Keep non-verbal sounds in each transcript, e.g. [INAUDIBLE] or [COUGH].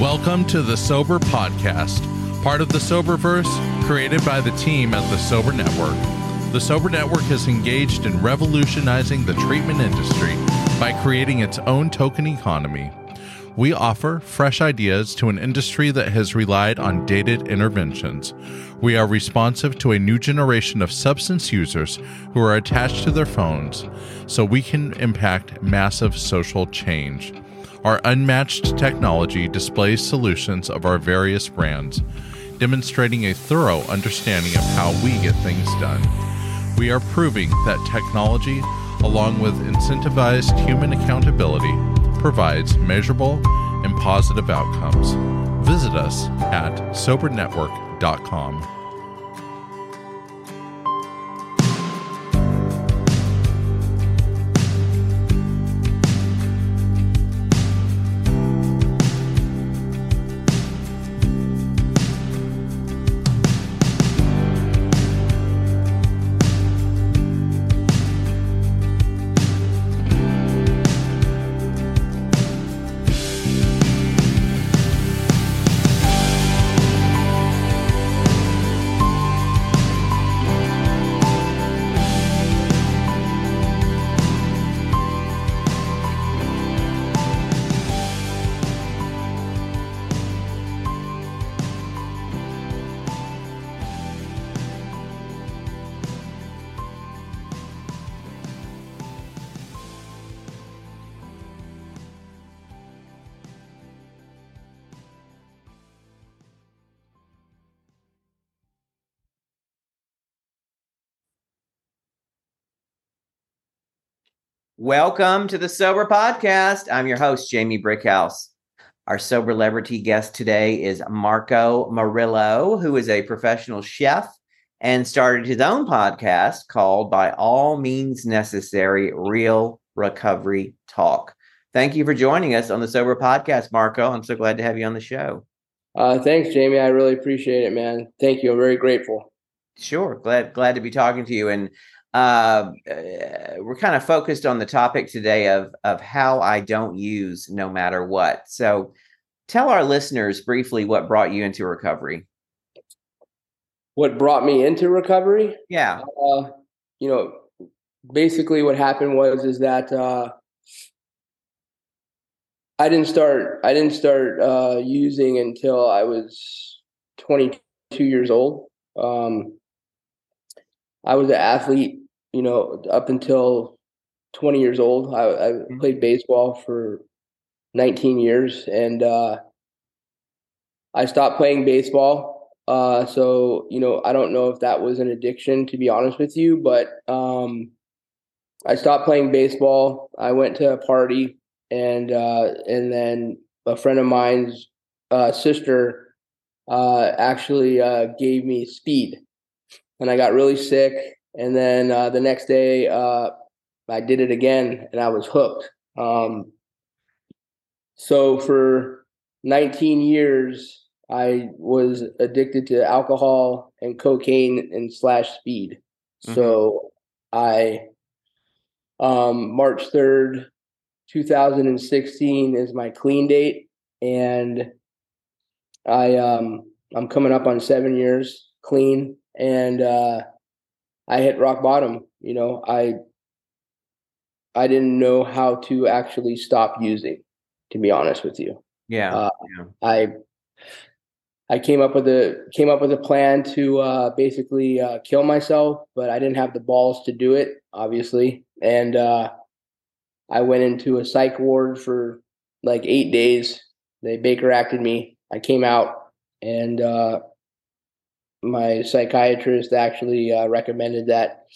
Welcome to the Sober Podcast, part of the Soberverse, created by the team at the Sober Network. The Sober Network is engaged in revolutionizing the treatment industry by creating its own token economy. We offer fresh ideas to an industry that has relied on dated interventions. We are responsive to a new generation of substance users who are attached to their phones so we can impact massive social change. Our unmatched technology displays solutions of our various brands, demonstrating a thorough understanding of how we get things done. We are proving that technology, along with incentivized human accountability, provides measurable and positive outcomes. Visit us at sobernetwork.com. Welcome to the Sober Podcast. I'm your host, Jamie Brickhouse. Our sober celebrity guest today is Marco Murillo, who is a professional chef and started his own podcast called By All Means Necessary Real Recovery Talk. Thank you for joining us on the Sober Podcast, Marco. I'm so glad to have you on the show. Uh, thanks, Jamie. I really appreciate it, man. Thank you. I'm very grateful. Sure. Glad glad to be talking to you. And uh, we're kind of focused on the topic today of of how I don't use no matter what. So, tell our listeners briefly what brought you into recovery. What brought me into recovery? Yeah. Uh, you know, basically, what happened was is that uh, I didn't start. I didn't start uh, using until I was 22 years old. Um, I was an athlete you know, up until 20 years old. I, I mm-hmm. played baseball for 19 years and uh, I stopped playing baseball. Uh, so, you know, I don't know if that was an addiction, to be honest with you, but um, I stopped playing baseball. I went to a party and uh, and then a friend of mine's uh, sister uh, actually uh, gave me speed and I got really sick and then uh, the next day, uh, I did it again, and I was hooked. Um, so for 19 years, I was addicted to alcohol and cocaine and slash speed. Mm-hmm. So I, um, March 3rd, 2016 is my clean date, and I um, I'm coming up on seven years clean, and uh, I hit rock bottom. You know, I I didn't know how to actually stop using, to be honest with you. Yeah. Uh, yeah. I I came up with a came up with a plan to uh, basically uh, kill myself, but I didn't have the balls to do it, obviously. And uh, I went into a psych ward for like eight days. They Baker acted me. I came out, and uh, my psychiatrist actually uh, recommended that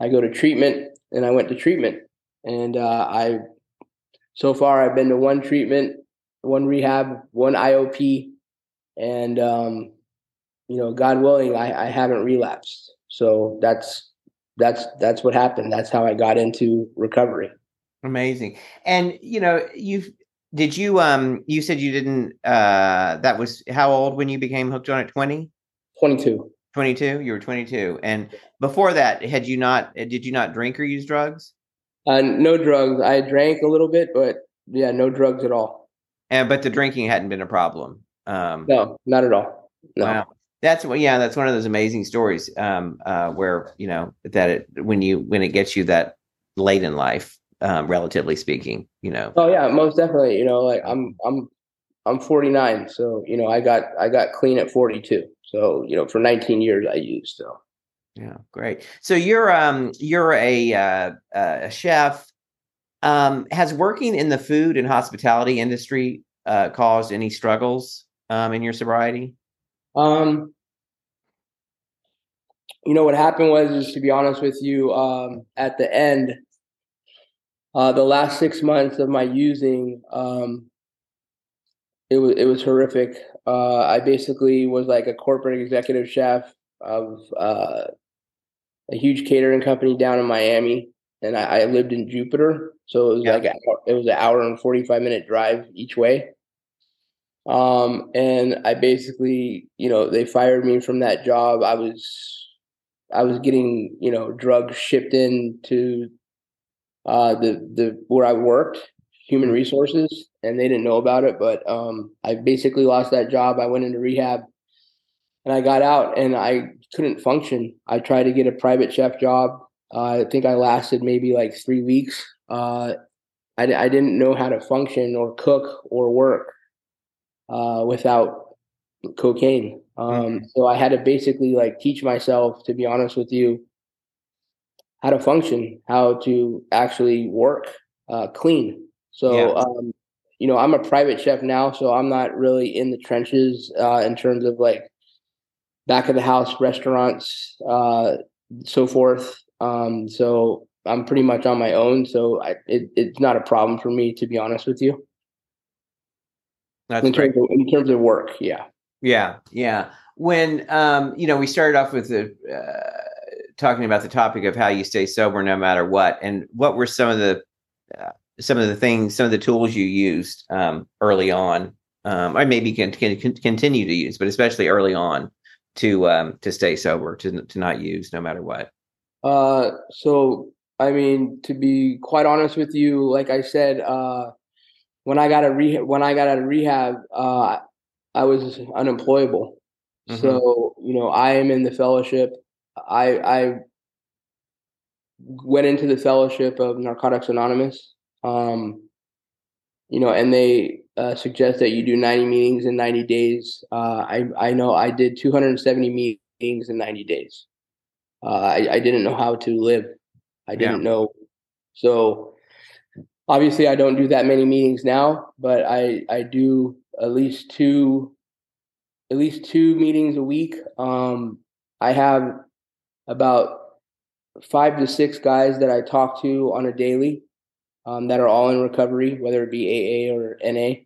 I go to treatment, and I went to treatment. And uh, I, so far, I've been to one treatment, one rehab, one IOP, and um, you know, God willing, I, I haven't relapsed. So that's that's that's what happened. That's how I got into recovery. Amazing. And you know, you've did you um you said you didn't uh that was how old when you became hooked on it 20 22. 22 you were 22 and before that had you not eh, did you not drink or use drugs uh, no drugs i drank a little bit but yeah no drugs at all and but the drinking hadn't been a problem. Um, no, not at all. No. Wow. That's what, yeah, that's one of those amazing stories um, uh, where you know that it, when you when it gets you that late in life, um, relatively speaking, you know. Oh yeah, most definitely. You know, like I'm I'm I'm 49, so you know I got I got clean at 42. So you know for 19 years I used so. Yeah, great. So you're um you're a uh, a chef. Um, has working in the food and hospitality industry uh, caused any struggles um, in your sobriety? Um, you know what happened was, is to be honest with you, um, at the end, uh, the last six months of my using, um, it was it was horrific. Uh, I basically was like a corporate executive chef of uh, a huge catering company down in Miami, and I, I lived in Jupiter, so it was yeah. like a, it was an hour and forty five minute drive each way. Um, and I basically, you know, they fired me from that job. I was, I was getting, you know, drugs shipped in to uh, the the where I worked, human mm-hmm. resources, and they didn't know about it. But um, I basically lost that job. I went into rehab, and I got out, and I couldn't function. I tried to get a private chef job. Uh, I think I lasted maybe like three weeks. Uh, I, I didn't know how to function or cook or work uh, without cocaine. Um, mm-hmm. So I had to basically like teach myself, to be honest with you, how to function, how to actually work uh, clean. So, yeah. um, you know, I'm a private chef now, so I'm not really in the trenches uh, in terms of like back of the house restaurants, uh, so forth. Um, so I'm pretty much on my own. So I, it, it's not a problem for me, to be honest with you. That's in terms, of, in terms of work, yeah. Yeah, yeah. When um, you know, we started off with the uh, talking about the topic of how you stay sober no matter what, and what were some of the uh, some of the things, some of the tools you used um, early on, um, or maybe can, can, can continue to use, but especially early on to um, to stay sober, to to not use no matter what. Uh, so I mean, to be quite honest with you, like I said, uh, when I got a rehab, when I got out of rehab, uh, I was unemployable. Mm-hmm. So you know, I am in the fellowship. I I went into the fellowship of Narcotics Anonymous. Um, you know, and they uh, suggest that you do 90 meetings in 90 days. Uh, I I know I did 270 meetings in 90 days. Uh, I I didn't know how to live. I didn't yeah. know. So obviously I don't do that many meetings now, but I I do at least two at least two meetings a week. Um, I have about five to six guys that I talk to on a daily um, that are all in recovery, whether it be AA or NA.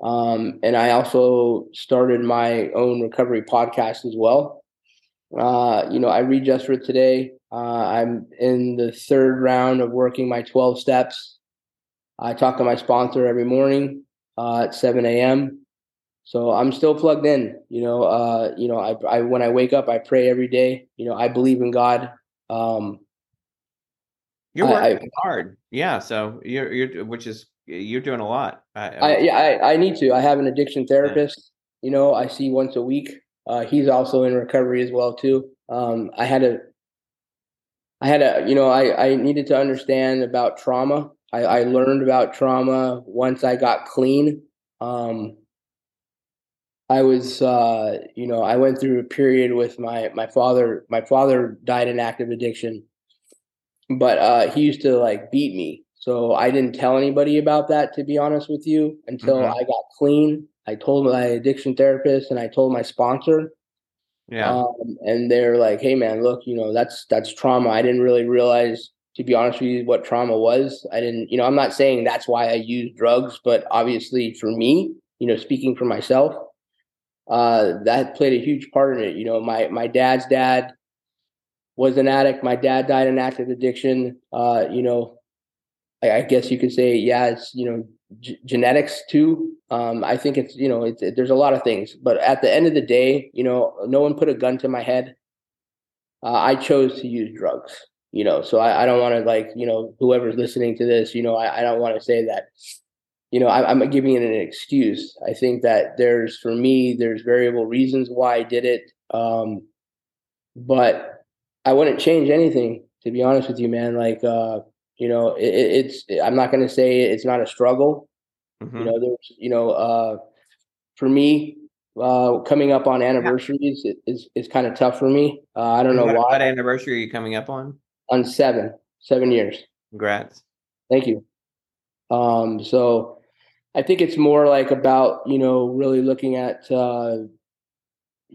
Um, and I also started my own recovery podcast as well. Uh, you know, I read just for today. Uh, I'm in the third round of working my 12 steps. I talk to my sponsor every morning uh, at 7 a.m. So I'm still plugged in. You know, uh, you know, I, I when I wake up, I pray every day. You know, I believe in God. Um, you're working I, hard, yeah. So you're you're which is you're doing a lot. I, I yeah, I, I need to. I have an addiction therapist. Yeah. You know, I see once a week. Uh, he's also in recovery as well too. Um, I had a, I had a, you know, I I needed to understand about trauma I, I learned about trauma once I got clean. Um, I was, uh, you know, I went through a period with my my father. My father died in active addiction, but uh, he used to like beat me. So I didn't tell anybody about that, to be honest with you, until mm-hmm. I got clean. I told my addiction therapist and I told my sponsor. Yeah. Um, and they're like, "Hey, man, look, you know, that's that's trauma. I didn't really realize to be honest with you, what trauma was. I didn't, you know, I'm not saying that's why I used drugs, but obviously for me, you know, speaking for myself, uh, that played a huge part in it. You know, my my dad's dad was an addict. My dad died in active addiction. Uh, you know, I, I, guess you could say, yeah, it's you know g- genetics too. Um, I think it's you know it's, it, there's a lot of things, but at the end of the day, you know, no one put a gun to my head. Uh, I chose to use drugs you know so i, I don't want to like you know whoever's listening to this you know i, I don't want to say that you know, I, am giving it an excuse. I think that there's, for me, there's variable reasons why I did it. Um, but I wouldn't change anything, to be honest with you, man. Like, uh, you know, it, it's, I'm not going to say it's not a struggle. Mm-hmm. You know, there's, you know, uh, for me, uh, coming up on anniversaries yeah. is, is kind of tough for me. Uh, I don't know what, why. What anniversary are you coming up on? On seven, seven years. Congrats. Thank you. Um, so I think it's more like about, you know, really looking at, uh,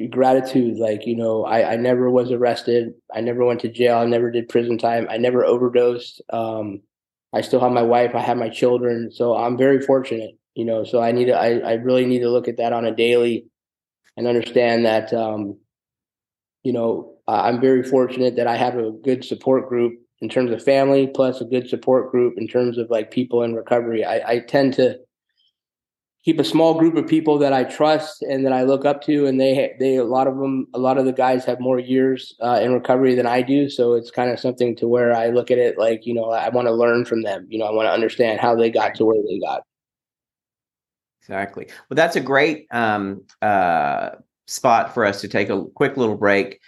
gratitude. Like, you know, I, I never was arrested. I never went to jail. I never did prison time. I never overdosed. Um, I still have my wife. I have my children. So I'm very fortunate, you know, so I need to, I, I really need to look at that on a daily and understand that, um, you know, I'm very fortunate that I have a good support group in terms of family, plus a good support group in terms of like people in recovery. I, I tend to keep a small group of people that I trust and that I look up to, and they they a lot of them, a lot of the guys have more years uh, in recovery than I do, so it's kind of something to where I look at it like you know I want to learn from them. You know, I want to understand how they got to where they got. Exactly. Well, that's a great um, uh, spot for us to take a quick little break.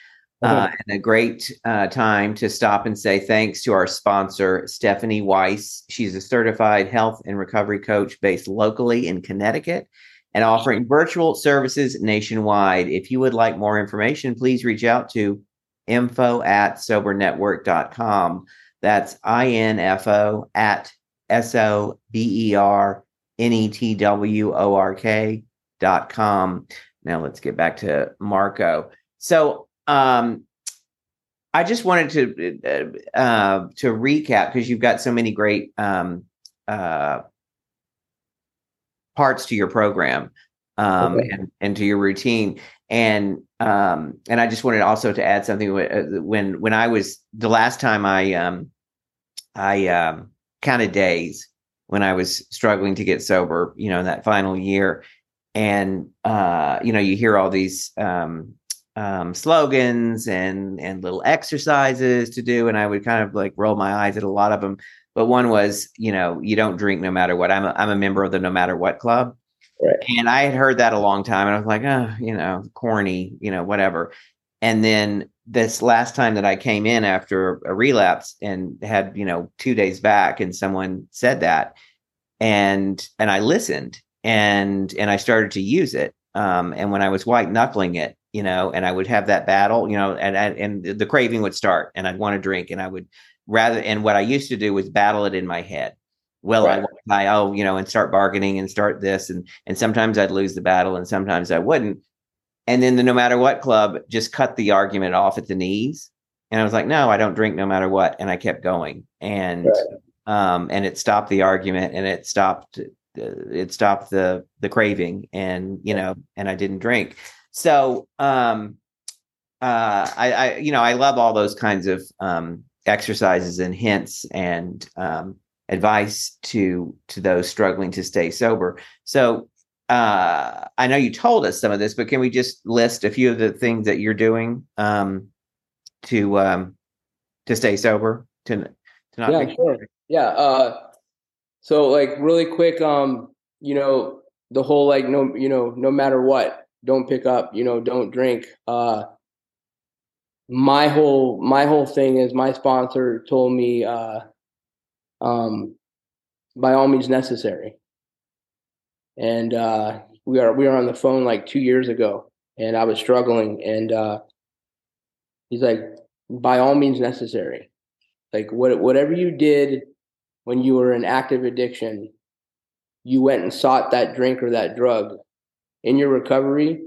Uh, and a great uh, time to stop and say thanks to our sponsor, Stephanie Weiss. She's a certified health and recovery coach based locally in Connecticut and offering virtual services nationwide. If you would like more information, please reach out to info at sobernetwork.com. That's info at S O B E R N E T W O R K dot com. Now let's get back to Marco. So um, I just wanted to uh, uh, to recap because you've got so many great um, uh, parts to your program um, okay. and, and to your routine, and um, and I just wanted also to add something uh, when when I was the last time I um, I um, counted days when I was struggling to get sober, you know, in that final year, and uh, you know, you hear all these um, um, slogans and and little exercises to do, and I would kind of like roll my eyes at a lot of them. But one was, you know, you don't drink no matter what. I'm a, I'm a member of the No Matter What Club, right. and I had heard that a long time, and I was like, oh, you know, corny, you know, whatever. And then this last time that I came in after a relapse and had, you know, two days back, and someone said that, and and I listened and and I started to use it. Um, and when I was white knuckling it, you know, and I would have that battle, you know, and and the craving would start, and I'd want to drink, and I would rather. And what I used to do was battle it in my head. Well, right. I, I oh, you know, and start bargaining and start this, and and sometimes I'd lose the battle, and sometimes I wouldn't. And then the no matter what club just cut the argument off at the knees, and I was like, no, I don't drink no matter what, and I kept going, and right. um, and it stopped the argument, and it stopped it stopped the the craving and you know and i didn't drink so um, uh, I, I, you know, I love all those kinds of um, exercises and hints and um, advice to to those struggling to stay sober. So uh, I know you told us some of this, but can we just list a few of the things that you're doing um, to um, to stay sober? To to not yeah, sure. yeah. Uh, so like really quick, um, you know, the whole like no, you know, no matter what, don't pick up, you know, don't drink. Uh, my whole my whole thing is my sponsor told me uh, um, by all means necessary. And uh, we are we are on the phone like two years ago, and I was struggling, and uh, he's like, by all means necessary. Like what whatever you did when you were in active addiction, you went and sought that drink or that drug in your recovery,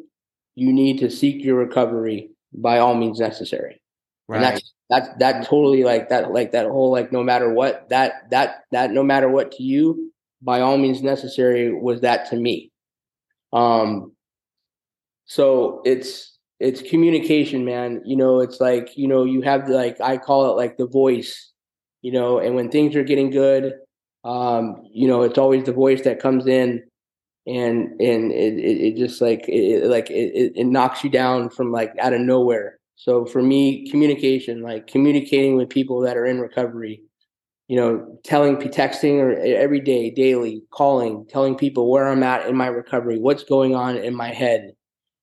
you need to seek your recovery by all means necessary. Right. And that's that's that totally like that like that whole like no matter what that that that no matter what to you by all means necessary was that to me. Um so it's it's communication man you know it's like you know you have the, like i call it like the voice you know and when things are getting good um you know it's always the voice that comes in and and it, it, it just like it, like it, it knocks you down from like out of nowhere so for me communication like communicating with people that are in recovery you know, telling, texting or every day, daily, calling, telling people where I'm at in my recovery, what's going on in my head.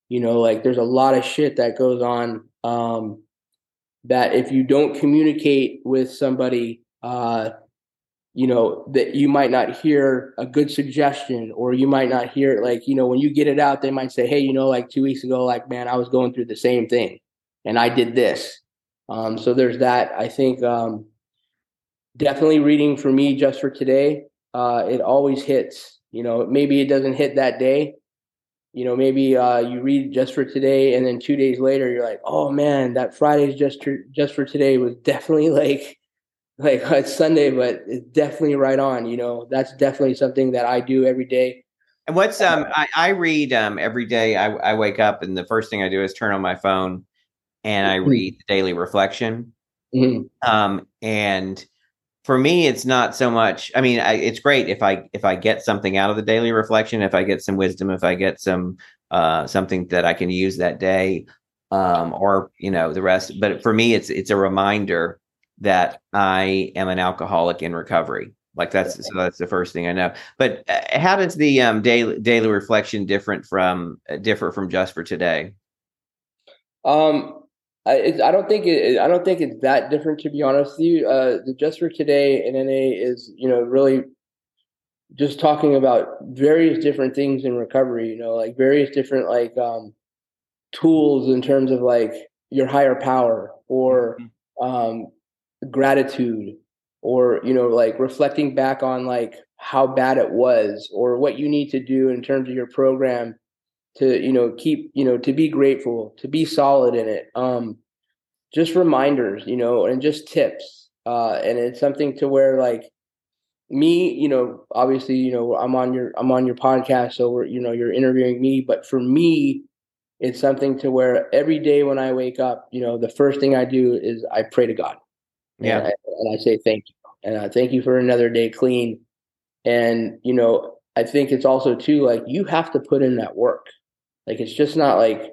You know, like there's a lot of shit that goes on um, that if you don't communicate with somebody, uh, you know, that you might not hear a good suggestion or you might not hear it. like, you know, when you get it out, they might say, hey, you know, like two weeks ago, like, man, I was going through the same thing and I did this. Um, so there's that. I think um, definitely reading for me just for today. Uh, it always hits. You know, maybe it doesn't hit that day. You know, maybe uh, you read just for today, and then two days later, you're like, "Oh man, that Friday's just tr- just for today was definitely [LAUGHS] like, like it's Sunday, but it's definitely right on." You know, that's definitely something that I do every day. And what's um I, I read um every day I, I wake up and the first thing I do is turn on my phone and I mm-hmm. read the daily reflection. Mm-hmm. Um and for me it's not so much i mean I, it's great if i if i get something out of the daily reflection if i get some wisdom if i get some uh something that i can use that day um or you know the rest but for me it's it's a reminder that i am an alcoholic in recovery like that's so that's the first thing i know but uh, how does the um daily daily reflection different from uh, differ from just for today um I, I don't think it, I don't think it's that different to be honest with you. Uh, the just for today in NA is you know really just talking about various different things in recovery. You know, like various different like um, tools in terms of like your higher power or mm-hmm. um, gratitude or you know like reflecting back on like how bad it was or what you need to do in terms of your program to you know keep you know to be grateful to be solid in it um just reminders you know and just tips uh and it's something to where like me you know obviously you know i'm on your i'm on your podcast so we're you know you're interviewing me but for me it's something to where every day when i wake up you know the first thing i do is i pray to god yeah and I, and I say thank you and I thank you for another day clean and you know i think it's also too like you have to put in that work like it's just not like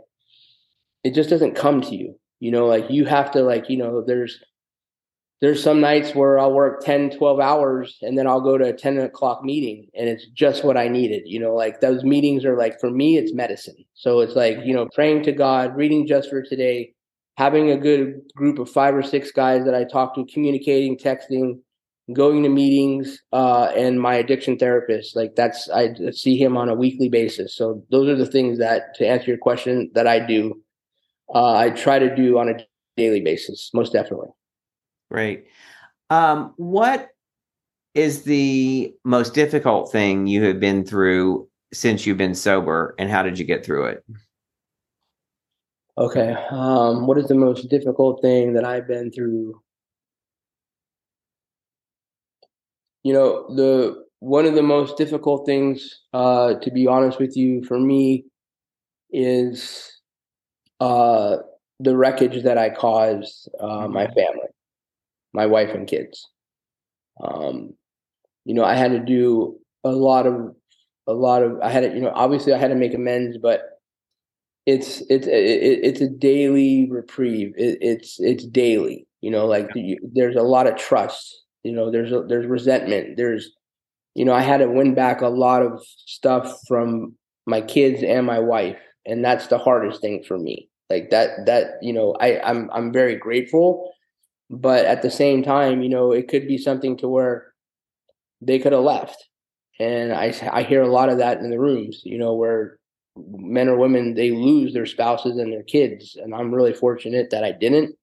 it just doesn't come to you. You know, like you have to like, you know, there's there's some nights where I'll work 10, 12 hours and then I'll go to a 10 o'clock meeting and it's just what I needed. You know, like those meetings are like for me, it's medicine. So it's like, you know, praying to God, reading just for today, having a good group of five or six guys that I talk to, communicating, texting, going to meetings uh, and my addiction therapist like that's i see him on a weekly basis. So those are the things that to answer your question that i do uh, i try to do on a daily basis most definitely. Great. Um, what is the most difficult thing you have been through since you've been sober and how did you get through it okay um, what is the most difficult thing that i've been through you know the one of the most difficult things uh, to be honest with you for me is uh, the wreckage that i caused uh, my mm-hmm. family my wife and kids um, you know i had to do a lot of a lot of i had to you know obviously i had to make amends but it's it's it, it's a daily reprieve it, it's it's daily you know like you, there's a lot of trust you know, there's a, there's resentment. There's, you know, I had to win back a lot of stuff from my kids and my wife, and that's the hardest thing for me. Like that, that you know, I I'm I'm very grateful, but at the same time, you know, it could be something to where they could have left, and I I hear a lot of that in the rooms, you know, where men or women they lose their spouses and their kids, and I'm really fortunate that I didn't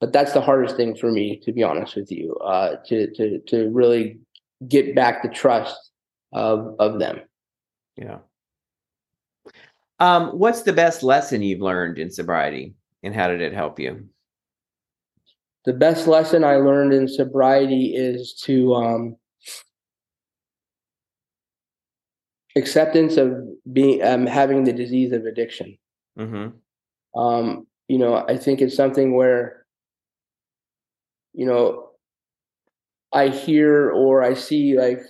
but that's the hardest thing for me, to be honest with you, uh, to to to really get back the trust of of them. Yeah. Um, what's the best lesson you've learned in sobriety, and how did it help you? The best lesson I learned in sobriety is to um, acceptance of being um, having the disease of addiction. Mm-hmm. Um, you know, I think it's something where you know, I hear or I see like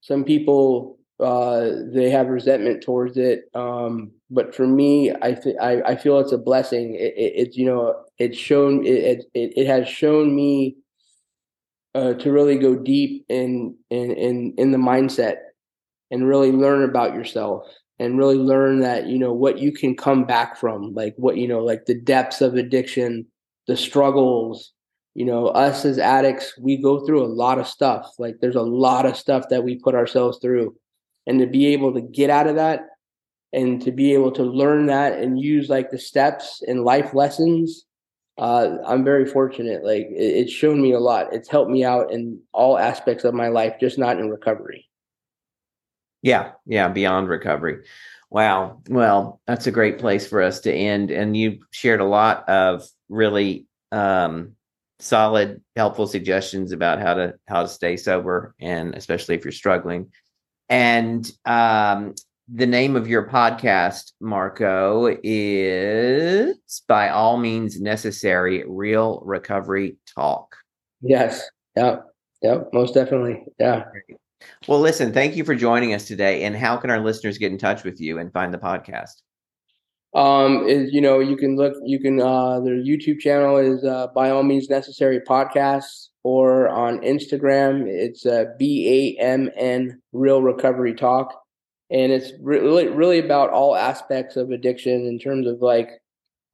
some people uh, they have resentment towards it. Um, but for me, I, th- I, I feel it's a blessing. It, it, it you know it's shown it, it it has shown me uh, to really go deep in in in in the mindset and really learn about yourself and really learn that you know what you can come back from like what you know like the depths of addiction the struggles you know us as addicts we go through a lot of stuff. Like there's a lot of stuff that we put ourselves through. And to be able to get out of that and to be able to learn that and use like the steps and life lessons uh, i'm very fortunate. Like it, it's shown me a lot. It's helped me out in all aspects of my life just not in recovery yeah yeah beyond recovery wow well that's a great place for us to end and you shared a lot of really um, solid helpful suggestions about how to how to stay sober and especially if you're struggling and um, the name of your podcast, Marco, is by all means necessary real recovery talk. Yes. Yep. Yep. Most definitely. Yeah. Well, listen, thank you for joining us today. And how can our listeners get in touch with you and find the podcast? Um, is you know, you can look, you can uh their YouTube channel is uh by all means necessary podcasts or on Instagram, it's uh B A M N Real Recovery Talk and it's really really about all aspects of addiction in terms of like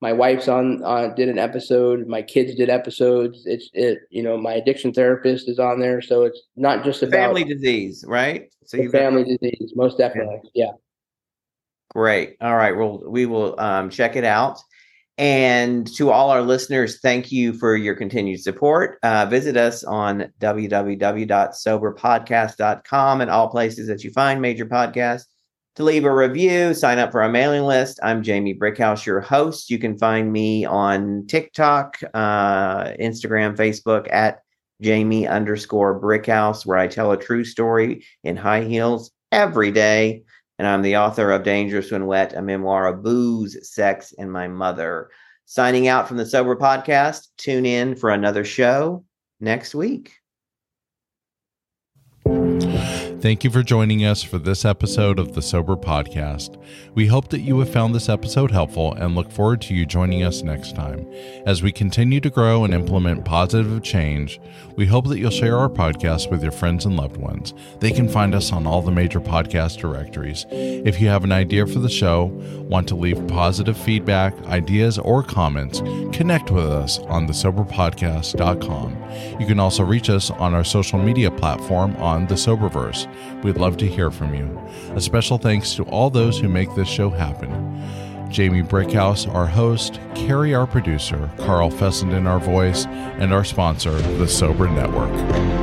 my wife's on uh, did an episode my kids did episodes it's it you know my addiction therapist is on there so it's not just about family disease right? So you family got- disease most definitely yeah. Great. All right well we will um, check it out. And to all our listeners, thank you for your continued support. Uh, visit us on www.soberpodcast.com and all places that you find major podcasts to leave a review, sign up for our mailing list. I'm Jamie Brickhouse, your host. You can find me on TikTok, uh, Instagram, Facebook at Jamie underscore Brickhouse, where I tell a true story in high heels every day and I'm the author of Dangerous When Wet, a memoir of booze, sex, and my mother. Signing out from the Sober Podcast. Tune in for another show next week. Thank you for joining us for this episode of the Sober Podcast. We hope that you have found this episode helpful and look forward to you joining us next time. As we continue to grow and implement positive change, we hope that you'll share our podcast with your friends and loved ones. They can find us on all the major podcast directories. If you have an idea for the show, want to leave positive feedback, ideas, or comments, connect with us on thesoberpodcast.com. You can also reach us on our social media platform on the Soberverse. We'd love to hear from you. A special thanks to all those who make this show happen. Jamie Brickhouse, our host, Carrie, our producer, Carl Fessenden, our voice, and our sponsor, the Sober Network.